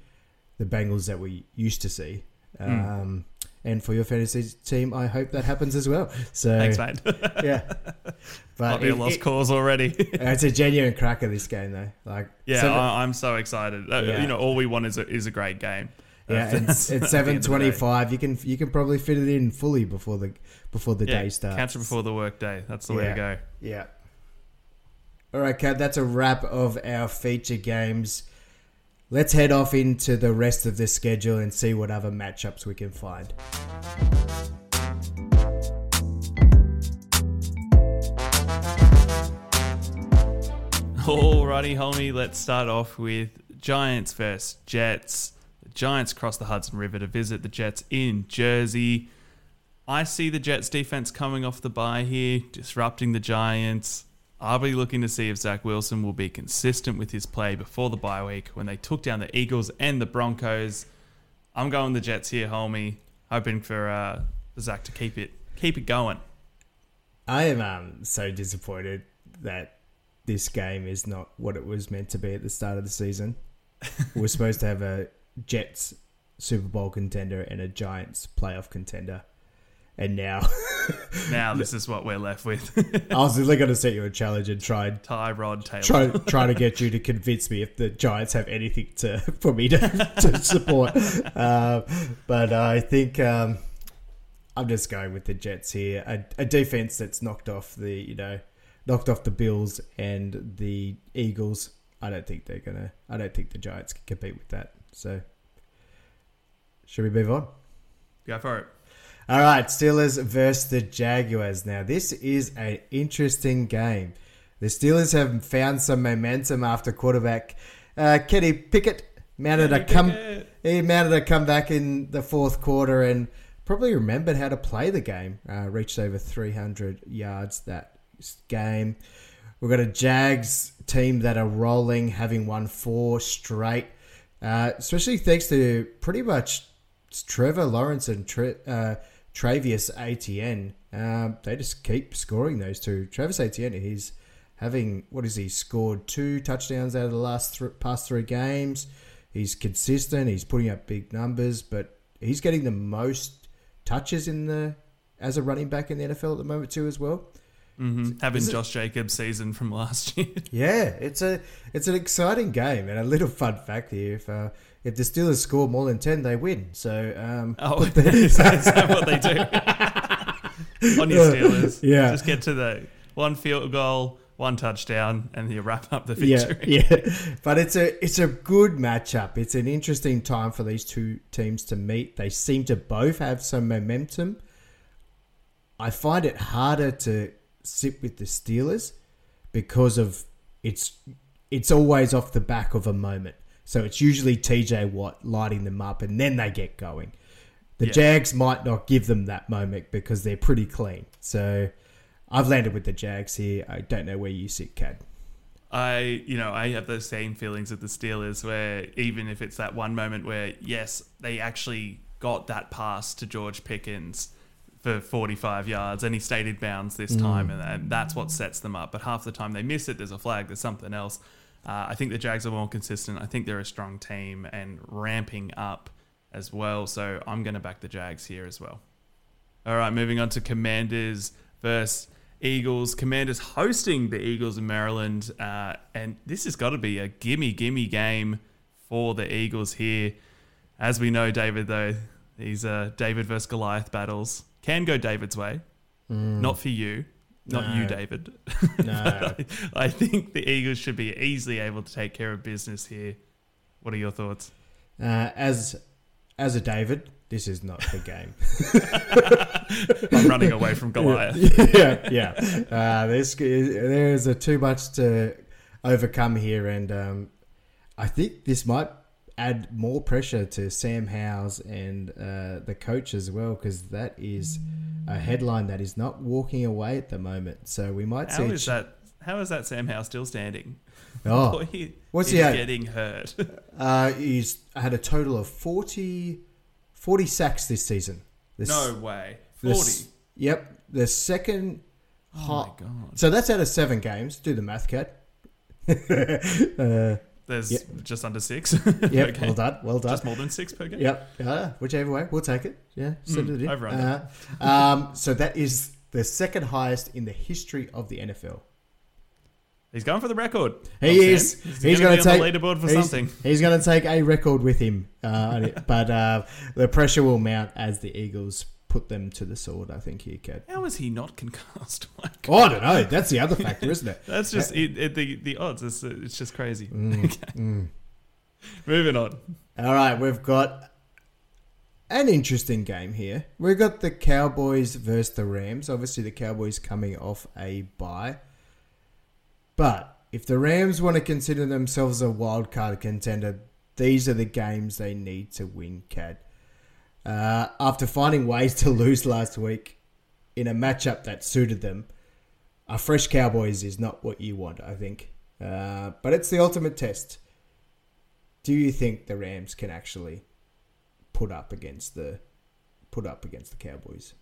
the Bengals that we used to see Hmm. Um, mm. And for your fantasy team, I hope that happens as well. So thanks, mate. yeah, but Might be a lost it, cause already. it's a genuine cracker this game, though. Like, yeah, seven, I, am so excited. Uh, yeah. You know, all we want is a, is a great game. Yeah, it's, it's seven twenty-five. You can you can probably fit it in fully before the before the yeah, day starts. Catch it before the work day. That's the way to go. Yeah. All right, Kad. That's a wrap of our feature games let's head off into the rest of the schedule and see what other matchups we can find. Alrighty, Hulmy, let's start off with Giants versus Jets. Giants cross the Hudson River to visit the Jets in Jersey. I see the Jets defense coming off the bye here, disrupting the Giants. I'll be looking to see if Zach Wilson will be consistent with his play before the bye week when they took down the Eagles and the Broncos. I'm going the Jets here, Hulmy. Hoping for uh, Zach to keep it keep it going. I am um, so disappointed that this game is not what it was meant to be at the start of the season. We're supposed to have a Jets Super Bowl contender and a Giants playoff contender and now now this is what we're left with. I was really going to set you a challenge and try and Tyrod Taylor. Try, try to get you to convince me if the Giants have anything to for me to, to support. Uh, but I think um, I'm just going with the Jets here. A, a, defense that's knocked off the you know knocked off the Bills and the Eagles. I don't think they're gonna. I don't think the Giants can compete with that. So, should we move on? Go for it. All right, Steelers versus the Jaguars. Now, this is an interesting game. The Steelers have found some momentum after quarterback uh, Kenny Pickett mounted Kenny a come. Pickett. He mounted a comeback in the fourth quarter and probably remembered how to play the game. Uh, reached over 300 yards that game. We've got a Jags team that are rolling, having won four straight, uh, especially thanks to pretty much Trevor Lawrence and Tre- uh, Travis Etienne. Um, they just keep scoring those two. Travis Etienne, he's having what is he scored two touchdowns out of the last th- past three games. He's consistent. He's putting up big numbers, but he's getting the most touches in the as a running back in the NFL at the moment too, as well. Mm-hmm. Having Josh Jacobs season from last year. yeah, it's a it's an exciting game and a little fun fact here. If uh, if the Steelers score more than ten, they win. So, um, oh, is, that what they do on your Steelers? Yeah, just get to the one field goal, one touchdown, and you wrap up the victory. Yeah, yeah. But it's a it's a good matchup. It's an interesting time for these two teams to meet. They seem to both have some momentum. I find it harder to sit with the Steelers because of it's it's always off the back of a moment. So it's usually TJ Watt lighting them up and then they get going. The Yeah. Jags might not give them that moment because they're pretty clean. So I've landed with the Jags here. I don't know where you sit, Kad. I, you know, I have those same feelings with the Steelers where even if it's that one moment where, yes, they actually got that pass to George Pickens for 45 yards and he stayed in bounds this time and, and that's what sets them up. But half the time they miss it, there's a flag, there's something else. Uh, I think the Jags are more consistent. I think they're a strong team and ramping up as well. So I'm going to back the Jags here as well. All right, moving on to Commanders versus Eagles. Commanders hosting the Eagles in Maryland, uh, and this has got to be a gimme gimme game for the Eagles here. As we know, David though these uh, David versus Goliath battles can go David's way. Not for you, not you, David. No. I think the Eagles should be easily able to take care of business here. What are your thoughts? Uh, as as a David, this is not the game. I'm running away from Goliath. yeah, yeah. Uh, there's there's a too much to overcome here, and um, I think this might add more pressure to Sam Howell's and uh, the coach as well, because that is a headline that is not walking away at the moment. So we might How see. is that? How is that Sam Howell still standing? Oh, Boy, What's he getting hurt. uh, he's had a total of 40, 40 sacks this season. No way. 40. s- Yep, the second. Oh high- my god. So that's out of seven games. Do the math, Kad. uh, There's Yep. just under six. yep, Okay. well done, well done. Just more than six per game. Yep, uh, whichever way, we'll take it. Yeah, send Hmm, it in. over. Uh, um, so that is the second highest in the history of the NFL. He's going for the record. He is. He's he going be take on the leaderboard for he's, something. He's going to take a record with him, uh, but uh, the pressure will mount as the Eagles put them to the sword. I think here, Kad. How is he not concussed? Oh, I don't know. That's the other factor, isn't it? That's just it, it, the the odds. It's, it's just crazy. Mm, mm. Moving on. All right, we've got an interesting game here. We've got the Cowboys versus the Rams. Obviously, the Cowboys coming off a bye. But if the Rams want to consider themselves a wild card contender, these are the games they need to win, Kad. Uh, after finding ways to lose last week in a matchup that suited them, a fresh Cowboys is not what you want, I think. Uh, but it's the ultimate test do you think the Rams can actually put up against the put up against the Cowboys?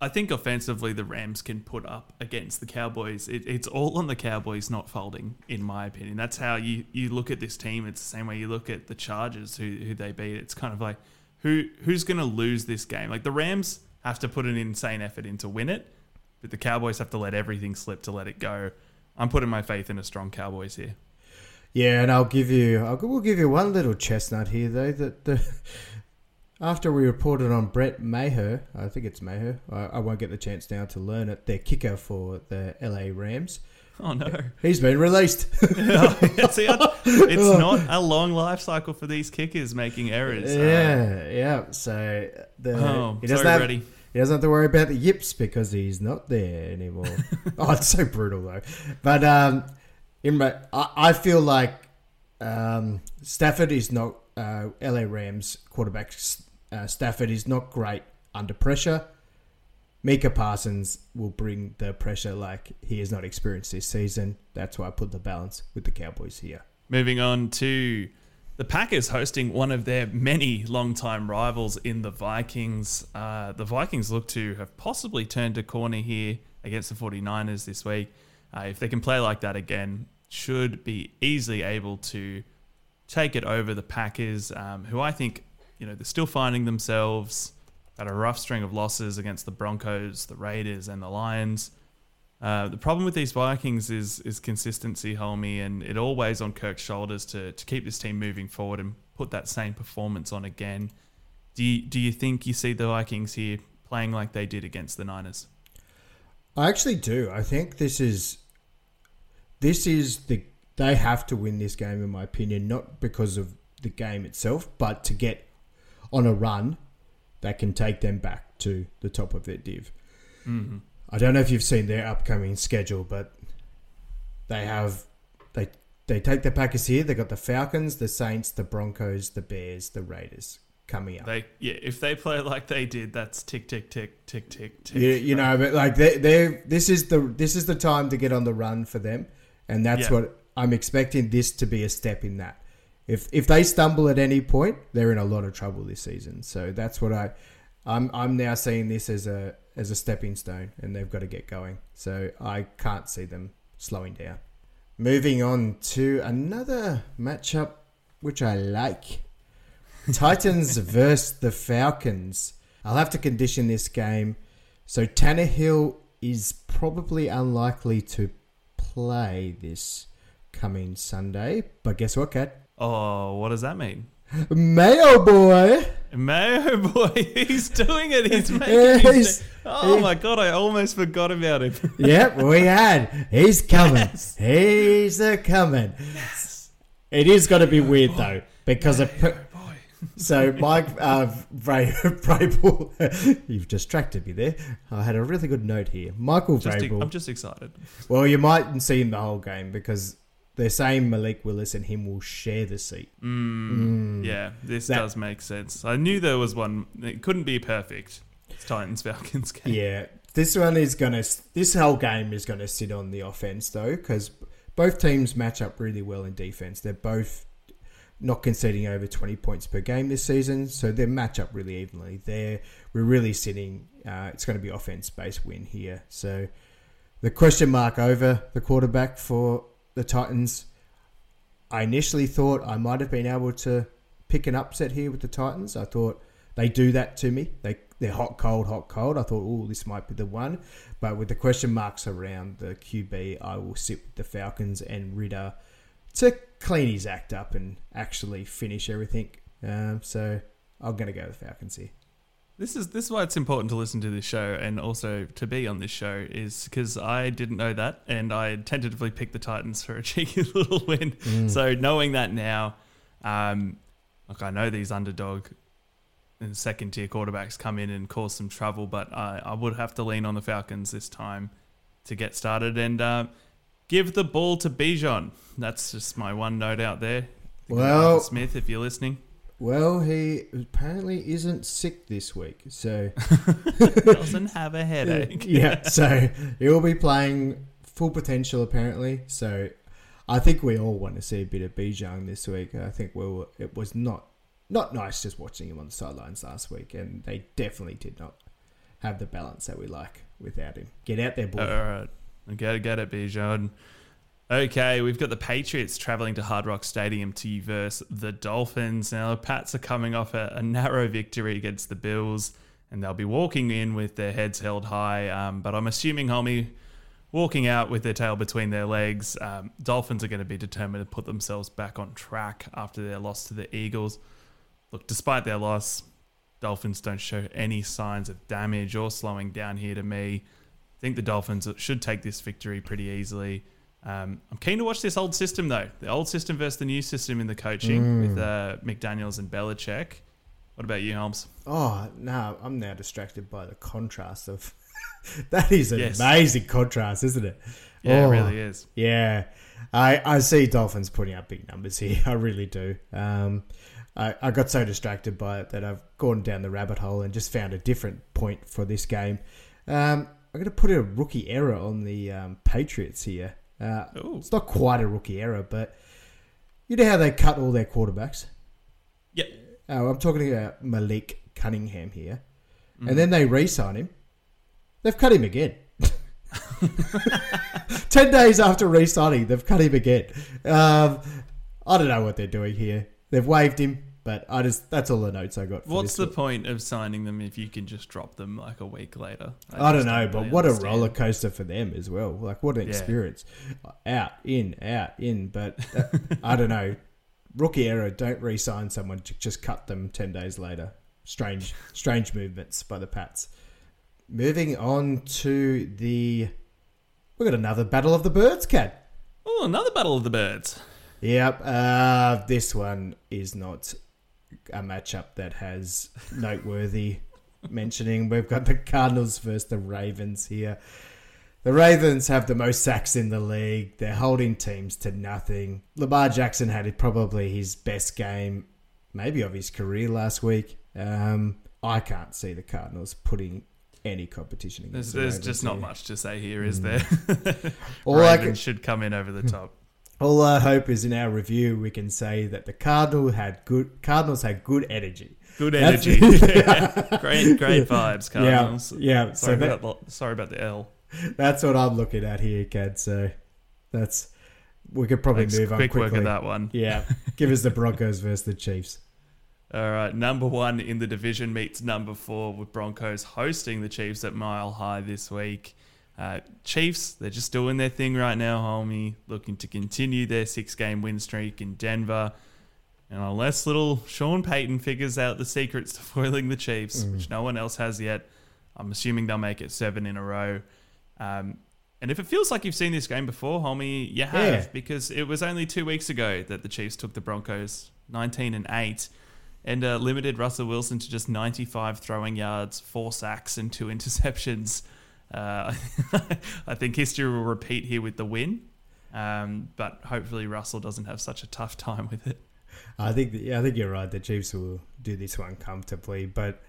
I think offensively, the Rams can put up against the Cowboys. It, it's all on the Cowboys not folding, in my opinion. That's how you, you look at this team. It's the same way you look at the Chargers, who, who they beat. It's kind of like who who's going to lose this game? Like the Rams have to put an insane effort in to win it, but the Cowboys have to let everything slip to let it go. I'm putting my faith in a strong Cowboys here. Yeah, and I'll give you I'll, we'll give you one little chestnut here though that the after we reported on Brett Maher, I think it's Maher. I, I won't get the chance now to learn it. Their kicker for the LA Rams, Oh no! he's been released. See, I- it's not a long life cycle for these kickers making errors. Uh, yeah, yeah. So the oh, he doesn't sorry, have Reddy. He doesn't have to worry about the yips because he's not there anymore. oh, it's so brutal though. But um, in my, I, I feel like um, Stafford is not uh, LA Rams quarterback. Uh, Stafford is not great under pressure. Micah Parsons will bring the pressure like he has not experienced this season. That's why I put the balance with the Cowboys here. Moving on to the Packers hosting one of their many longtime rivals in the Vikings. Uh, the Vikings look to have possibly turned a corner here against the 49ers this week. Uh, if they can play like that again, should be easily able to take it over the Packers, um, who I think, you know, they're still finding themselves at a rough string of losses against the Broncos, the Raiders, and the Lions. Uh, the problem with these Vikings is is consistency, Hulmy, and it all weighs on Kirk's shoulders to, to keep this team moving forward and put that same performance on again. Do you, do you think you see the Vikings here playing like they did against the Niners? I actually do. I think this is this is the they have to win this game in my opinion, not because of the game itself, but to get on a run that can take them back to the top of their div. Mm-hmm. I don't know if you've seen their upcoming schedule, but they have they they take the Packers here. They got the Falcons, the Saints, the Broncos, the Bears, the Raiders coming up. They yeah, if they play like they did, that's tick tick tick tick tick tick. You, you know, but like they they this is the this is the time to get on the run for them, and that's Yeah. what I'm expecting this to be a step in that. If if they stumble at any point, they're in a lot of trouble this season. So that's what I I'm I'm now seeing this as a as a stepping stone, and they've got to get going. So I can't see them slowing down. Moving on to another matchup which I like. Titans versus the Falcons. I'll have to condition this game. So Tannehill is probably unlikely to play this coming Sunday. But guess what, Kad? Oh, what does that mean? Mayo boy. Mayo boy, he's doing it. He's making. Yeah, he's- day- oh he- my god, I almost forgot about him. Yep, we had. He's coming. Yes. He's a coming. It is going to be weird though because of. boy. So Mike uh, Vray, Vrabel, you've distracted me there. I had a really good note here. Michael Just, Vrabel. I'm just excited. Well, you mightn't see him the whole game because they're saying Malik Willis and him will share the seat. Mm, Yeah, this That- does make sense. I knew there was one. It couldn't be perfect. It's Titans Falcons game. Yeah, this one is gonna. This whole game is gonna sit on the offense though, because both teams match up really well in defense. They're both not conceding over twenty points per game this season, so they match up really evenly. There, we're really sitting. Uh, it's going to be offense based win here. So the question mark over the quarterback for the Titans. I initially thought I might have been able to pick an upset here with the Titans. I thought they do that to me. They they're hot, cold, hot, cold. I thought, oh, this might be the one. But with the question marks around the QB, I will sit with the Falcons and Ridder to clean his act up and actually finish everything. Um, so I'm going to go with the Falcons here. This is this is why it's important to listen to this show and also to be on this show is because I didn't know that and I tentatively picked the Titans for a cheeky little win. Mm. So knowing that now, um, look, I know these underdog and second tier quarterbacks come in and cause some trouble, but I, I would have to lean on the Falcons this time to get started and uh, give the ball to Bijan. That's just my one note out there. Well- Smith, if you're listening, Well, he apparently isn't sick this week, so doesn't have a headache. yeah, so he'll be playing full potential apparently. So I think we all want to see a bit of Bijan this week. I think we were, it was not not nice just watching him on the sidelines last week, and they definitely did not have the balance that we like without him. Get out there, boy. All right. Gotta get it, Bijan. Okay, we've got the Patriots traveling to Hard Rock Stadium to verse the Dolphins. Now, the Pats are coming off a, a narrow victory against the Bills, and they'll be walking in with their heads held high. Um, but I'm assuming, Hulmy, walking out with their tail between their legs. Um, Dolphins are going to be determined to put themselves back on track after their loss to the Eagles. Look, despite their loss, Dolphins don't show any signs of damage or slowing down here to me. I think the Dolphins should take this victory pretty easily. Um, I'm keen to watch this old system though, the old system versus the new system in the coaching with uh, McDaniel's and Belichick. What about you, Holmes? Oh no, I'm now distracted by the contrast of. that is an Yes. amazing contrast, isn't it? Yeah, Oh. it really is. Yeah, I I see Dolphins putting up big numbers here. I really do. Um, I I got so distracted by it that I've gone down the rabbit hole and just found a different point for this game. Um, I'm going to put a rookie error on the um, Patriots here. Uh, it's not quite a rookie error, but you know how they cut all their quarterbacks. Yep. Oh, I'm talking about Malik Cunningham here, Mm-hmm. and then they re-sign him. They've cut him again. Ten days after re-signing, they've cut him again. Um, I don't know what they're doing here. They've waived him, but I just—that's all the notes I got. For What's the point of signing them if you can just drop them like a week later? I don't just know, but really what a roller coaster for them as well. Like what an Yeah. experience. Out, in, out, in. But uh, I don't know. Rookie error. Don't re-sign someone. to Just cut them ten days later. Strange, strange movements by the Pats. Moving on to the, we got another battle of the birds, Kad. Oh, another battle of the birds. Yep. Uh, this one is not a matchup that has noteworthy mentioning. We've got the Cardinals versus the Ravens here. The Ravens have the most sacks in the league. They're holding teams to nothing. Lamar Jackson had probably his best game, maybe of his career last week. Um, I can't see the Cardinals putting any competition There's, against the there's just not much to say here, is there? All I Ravens can- should come in over the top. All I hope is in our review we can say that the Cardinal had good Cardinals had good energy. Good energy. great, great vibes, Cardinals. Yeah, yeah. Sorry, So about, the- sorry about the L. that's what I'm looking at here, Kad. So that's we could probably Thanks. move on Quick quickly. work of that one. Yeah, give us the Broncos versus the Chiefs. All right, number one in the division meets number four with Broncos hosting the Chiefs at Mile High this week. Uh, Chiefs, they're just doing their thing right now, Hulmy, looking to continue their six game win streak in Denver. And unless little Sean Payton figures out the secrets to foiling the Chiefs, which no one else has yet, I'm assuming they'll make it seven in a row. Um, and if it feels like you've seen this game before, Hulmy, you have, Yeah. because it was only two weeks ago that the Chiefs took the Broncos 19 and 8 and uh, limited Russell Wilson to just 95 throwing yards, four sacks, and two interceptions. Uh, I think history will repeat here with the win, um, but hopefully Russell doesn't have such a tough time with it. I think I think you're right. The Chiefs will do this one comfortably, but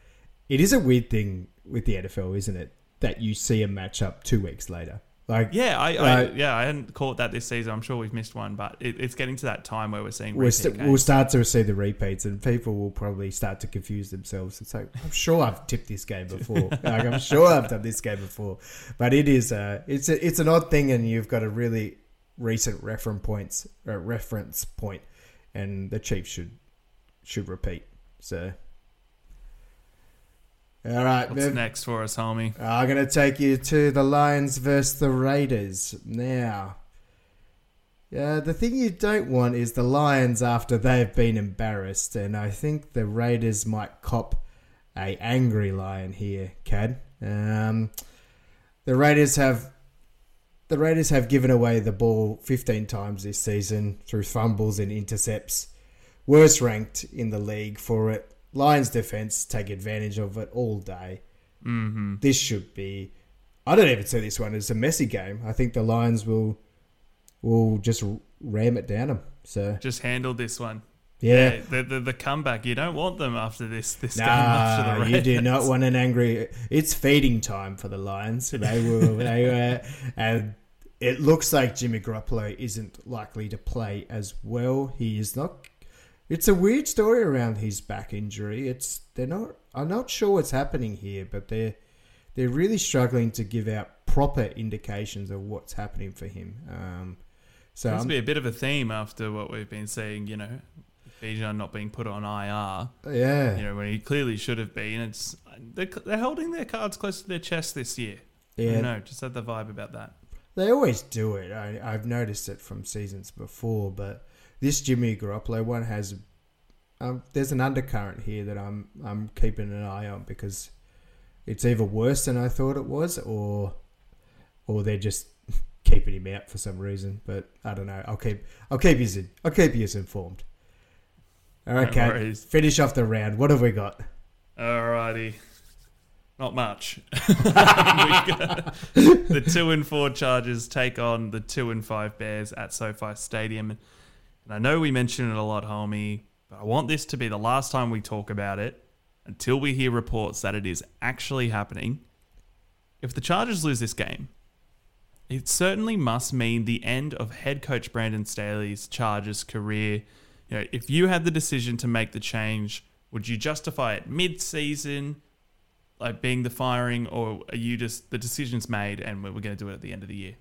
it is a weird thing with the NFL, isn't it? That you see a matchup two weeks later. Like Yeah, I, I yeah I hadn't caught that this season. I'm sure we've missed one, but it, it's getting to that time where we're seeing we'll, st- we'll start to see the repeats, and people will probably start to confuse themselves. It's like I'm sure I've tipped this game before. like I'm sure I've done this game before, but it is uh, it's a, it's an odd thing, and you've got a really recent reference points uh, reference point, and the Chiefs should should repeat. So, all right, What's next for us, Hulmy? I'm going to take you to the Lions versus the Raiders. Now, yeah, the thing you don't want is the Lions after they've been embarrassed, and I think the Raiders might cop a angry lion here, Kad. Um, the Raiders have the Raiders have given away the ball 15 times this season through fumbles and intercepts. Worst ranked in the league for it. Lions defense take advantage of it all day Mm-hmm. this should be. I don't even see this one as a messy game. I think the Lions will will just ram it down them. So Just handle this one. yeah, the, the the comeback. You don't want them after this this game after the you do not want an angry. It's feeding time for the Lions. They will. they uh, and it looks like Jimmy Garoppolo isn't likely to play as well. He is not. It's a weird story around his back injury. It's they're not. I'm not sure what's happening here, but they're they're really struggling to give out proper indications of what's happening for him. Um, so I'm- be a bit of a theme after what we've been seeing. You know, Bijan not being put on IR. yeah, You know, when he clearly should have been. It's they're, they're holding their cards close to their chest this year. Yeah. know, just had the vibe about that. They always do it. I, I've noticed it from seasons before, but this Jimmy Garoppolo one has. Um, there's an undercurrent here that I'm I'm keeping an eye on because it's either worse than I thought it was, or or they're just keeping him out for some reason. But I don't know. I'll keep I'll keep you in, I'll keep you informed. All right, No Kad, finish off the round. What have we got? Alrighty. Not much. The two and four Chargers take on the two and five Bears at SoFi Stadium. And I know we mention it a lot, Hulmy, but I want this to be the last time we talk about it until we hear reports that it is actually happening. If the Chargers lose this game, it certainly must mean the end of head coach Brandon Staley's Chargers career. You know, if you had the decision to make the change, would you justify it mid-season, like being the firing, or are you just the decision's made and we're, going to do it at the end of the year?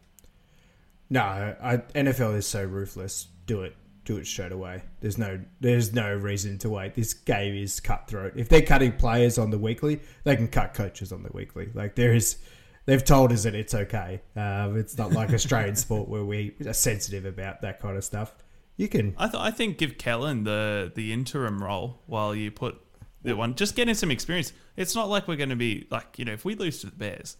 No, I, NFL is so ruthless. Do it. Do it straight away. There's no there's no reason to wait. This game is cutthroat. If they're cutting players on the weekly, they can cut coaches on the weekly. Like there is, they've told us that it's okay. Um, it's not like Australian sport where we are sensitive about that kind of stuff. You can I th- I think give Kellen the the interim role while you put the one. Just get him some experience. It's not like we're going to be like you know if we lose to the Bears,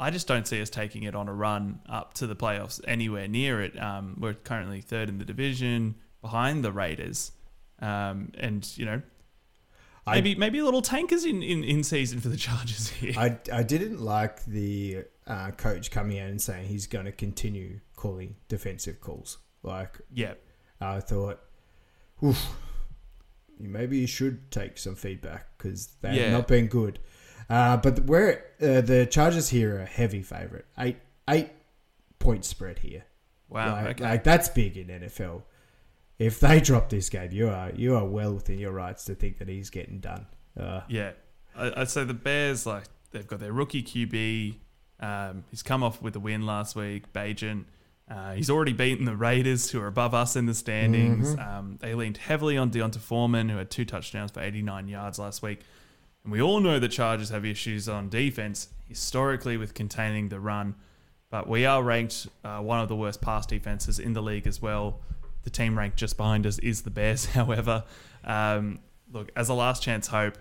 I just don't see us taking it on a run up to the playoffs anywhere near it. Um, we're currently third in the division behind the Raiders, um, and you know I- maybe maybe a little tankers in, in, in season for the Chargers here. I, I didn't like the uh, coach coming out and saying he's going to continue calling defensive calls. Like, Yeah. I thought, oof, maybe you should take some feedback because they Yeah. have not been good. Uh, but where uh, the Chargers here are a heavy favorite, eight eight point spread here. Wow. like, okay. like that's big in NFL. If they drop this game, you are you are well within your rights to think that he's getting done. Uh, Yeah, I, I'd say the Bears like they've got their rookie QB. Um, he's come off with a win last week. Bagent. Uh, he's already beaten the Raiders, who are above us in the standings. Um, they leaned heavily on D'Onta Foreman, who had two touchdowns for 89 yards last week. And we all know the Chargers have issues on defense historically with containing the run, but we are ranked uh, one of the worst pass defenses in the league as well. The team ranked just behind us is the Bears, however. Um, look, as a last chance hope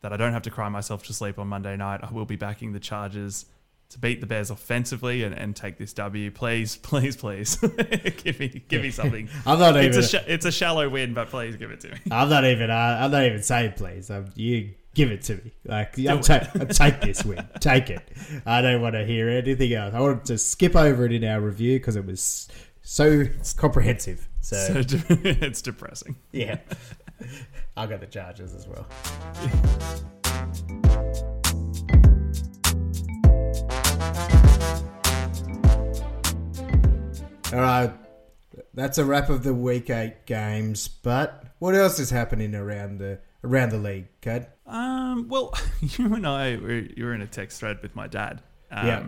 that I don't have to cry myself to sleep on Monday night, I will be backing the Chargers to beat the Bears offensively and, and take this W. Please, please, please, give me give me something. I'm not It's even. a sh- it's a shallow win, but please give it to me. I'm not even. Uh, I'm not even saying please. Um, you give it to me. Like I'm it. ta- I'll take this win. Take it. I don't want to hear anything else. I wanted to skip over it in our review because it was so comprehensive. So, So it's depressing. yeah, I'll get the Chargers as well. All right, that's a wrap of the week eight games. But what else is happening around the around the league, Kad? Um, well, you and I were you were in a text thread with my dad. Um, Yeah.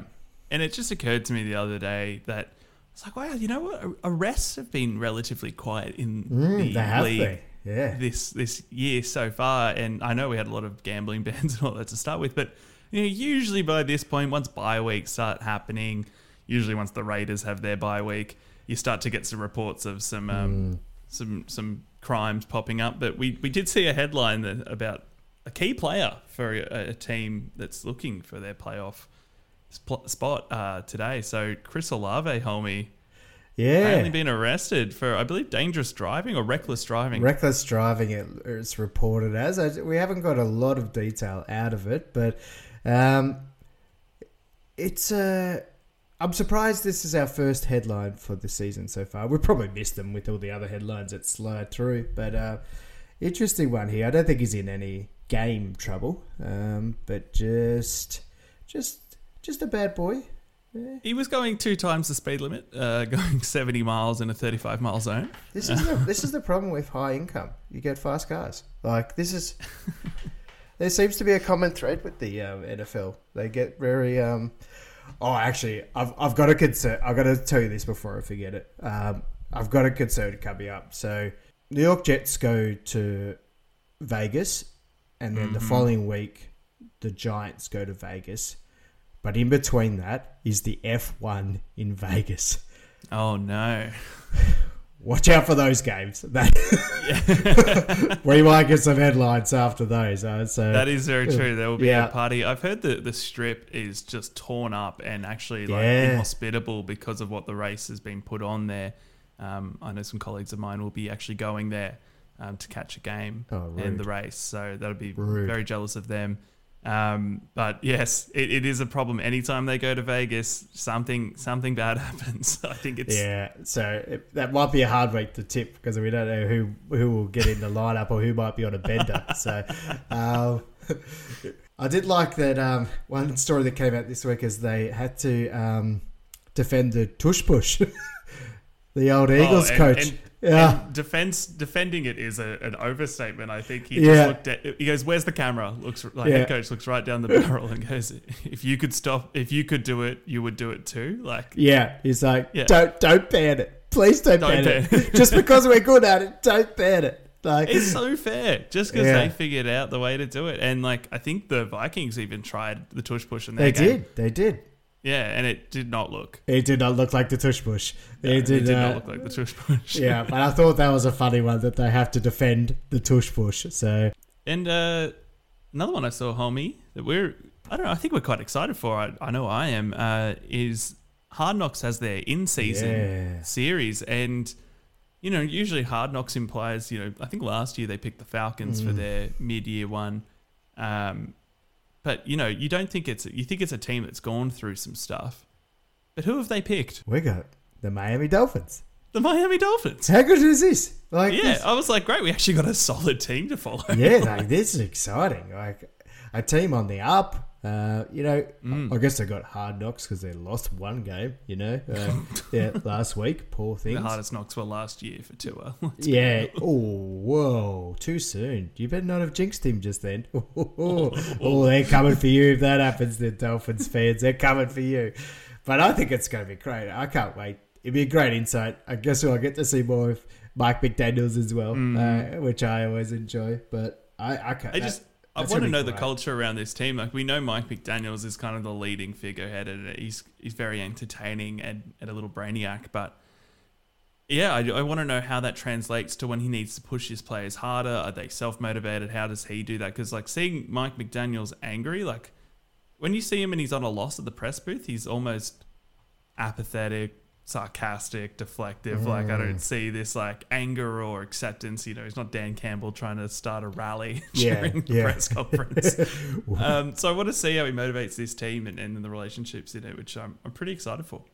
And it just occurred to me the other day that it's like, wow, you know what? Arrests have been relatively quiet in the Mm, have league been. Yeah. this this year so far. And I know we had a lot of gambling bans and all that to start with, but you know, usually by this point, once bye weeks start happening, usually once the Raiders have their bye week, you start to get some reports of some um, Mm. Some some crimes popping up. But we, we did see a headline that, about a key player for a, a team that's looking for their playoff sp- spot uh, today. So Chris Olave, Hulmy, apparently Yeah. been arrested for I believe dangerous driving or reckless driving. Reckless driving, it, it's reported as. I, we haven't got a lot of detail out of it, but um, it's Uh, I'm surprised this is our first headline for the season so far. We probably missed them with all the other headlines that slide through, but uh, interesting one here. I don't think he's in any game trouble, um, but just, just, just a bad boy. Yeah. He was going two times the speed limit, uh, going 70 miles in a 35 mile zone. This is the, this is the problem with high income. You get fast cars. Like this is. there seems to be a common thread with the um, NFL. They get very. Um, oh, actually, I've I've got a concern. I've got to tell you this before I forget it. Um, I've got a concern coming up. So, New York Jets go to Vegas, and then the following week, the Giants go to Vegas. But in between that is the F1 in Vegas. Oh no. Watch out for those games. That, we might get some headlines after those. Uh, so That is very true. There will be Yeah. a party. I've heard that the strip is just torn up and actually like Yeah. inhospitable because of what the race has been put on there. Um, I know some colleagues of mine will be actually going there um, to catch a game Oh, and the race. So that'll be Rude. very jealous of them. Um, but yes, it, it is a problem. Anytime they go to Vegas, something something bad happens. I think it's yeah, so it, that might be a hard week to tip because we don't know who who will get in the lineup or who might be on a bender. So, um, I did like that um, one story that came out this week is they had to um, defend the tush push, the old Eagles Oh, and- coach. and- yeah, and defense defending it is a, an overstatement. I think he Yeah. just looked at. He goes, "Where's the camera?" Looks like Yeah. head coach looks right down the barrel and goes, "If you could stop, if you could do it, you would do it too." Like, yeah. He's like, Yeah. don't don't ban it, please don't, Don't ban, ban it. Just because we're good at it, don't ban it. Like, it's so fair, just because Yeah. they figured out the way to do it. And like, I think the Vikings even tried the tush push in their they game. did, they did. Yeah, and it did not look. It did not look like the tush push. It, it did, did uh, not look like the tush push. yeah, but I thought that was a funny one that they have to defend the tush push. So And uh, another one I saw, Hulmy, that we're I don't know, I think we're quite excited for. I, I know I am. Uh, is Hard Knocks has their in-season Yeah. series, and you know, usually Hard Knocks implies, you know, I think last year they picked the Falcons Mm. for their mid-year one. Um, but you know, you don't think it's you think it's a team that's gone through some stuff. But who have they picked? We got the Miami Dolphins. The Miami Dolphins. How good is this? Like, Yeah, this- I was like, great, we actually got a solid team to follow. yeah, like, this is exciting. Like a team on the up. Uh, you know, Mm. I guess they got hard knocks because they lost one game. You know, uh, yeah, last week. Poor things. The hardest knocks were last year for Tua. Yeah. Oh, whoa! Too soon. You better not have jinxed him just then. Oh, they're coming for you if that happens. The Dolphins fans, they're coming for you. But I think it's going to be great. I can't wait. It'd be a great insight. I guess I'll get to see more of Mike McDaniel's as well, uh, which I always enjoy. But I, I can't. I just I that's want to know the culture around this team. Like we know Mike McDaniel's is kind of the leading figurehead, and he's he's very entertaining and, and a little brainiac. But yeah, I, I want to know how that translates to when he needs to push his players harder. Are they self motivated? How does he do that? Because like seeing Mike McDaniel's angry, like when you see him and he's on a loss at the press booth, he's almost apathetic, sarcastic, deflective. Like I Mm. don't see this like anger or acceptance. You know, he's not Dan Campbell trying to start a rally Yeah, during the yeah. press conference. um, so I want to see how he motivates this team and, and the relationships in it, which I'm, I'm pretty excited for.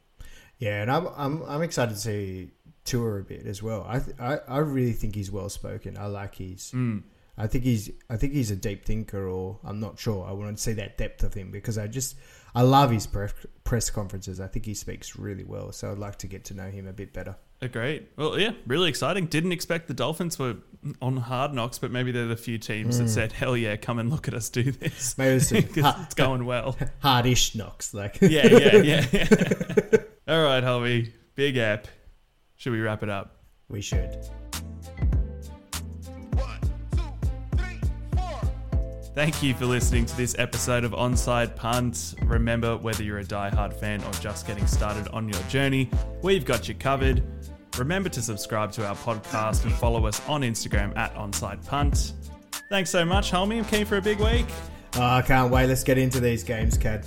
Yeah, and I'm I'm I'm excited to see Tua a bit as well. I th- I, I really think he's well spoken. I like his. Mm. I think he's I think he's a deep thinker, or I'm not sure. I want to see that depth of him because I just I love his press press conferences. I think he speaks really well, so I'd like to get to know him a bit better. Agreed. Well, yeah, really exciting. Didn't expect the Dolphins were on hard knocks, but maybe they're the few teams that mm. said, "Hell yeah, come and look at us do this." Maybe it's some 'Cause ha- it's going well. hardish knocks, like Yeah, yeah, yeah. All right, Holly, big app. Should we wrap it up? we should. Thank you for listening to this episode of Onside Punt. Remember, whether you're a die-hard fan or just getting started on your journey, we've got you covered. Remember to subscribe to our podcast and follow us on Instagram at Onside Punt. Thanks so much, Hulmy. I'm keen for a big week. Oh, I can't wait. Let's get into these games, Kad.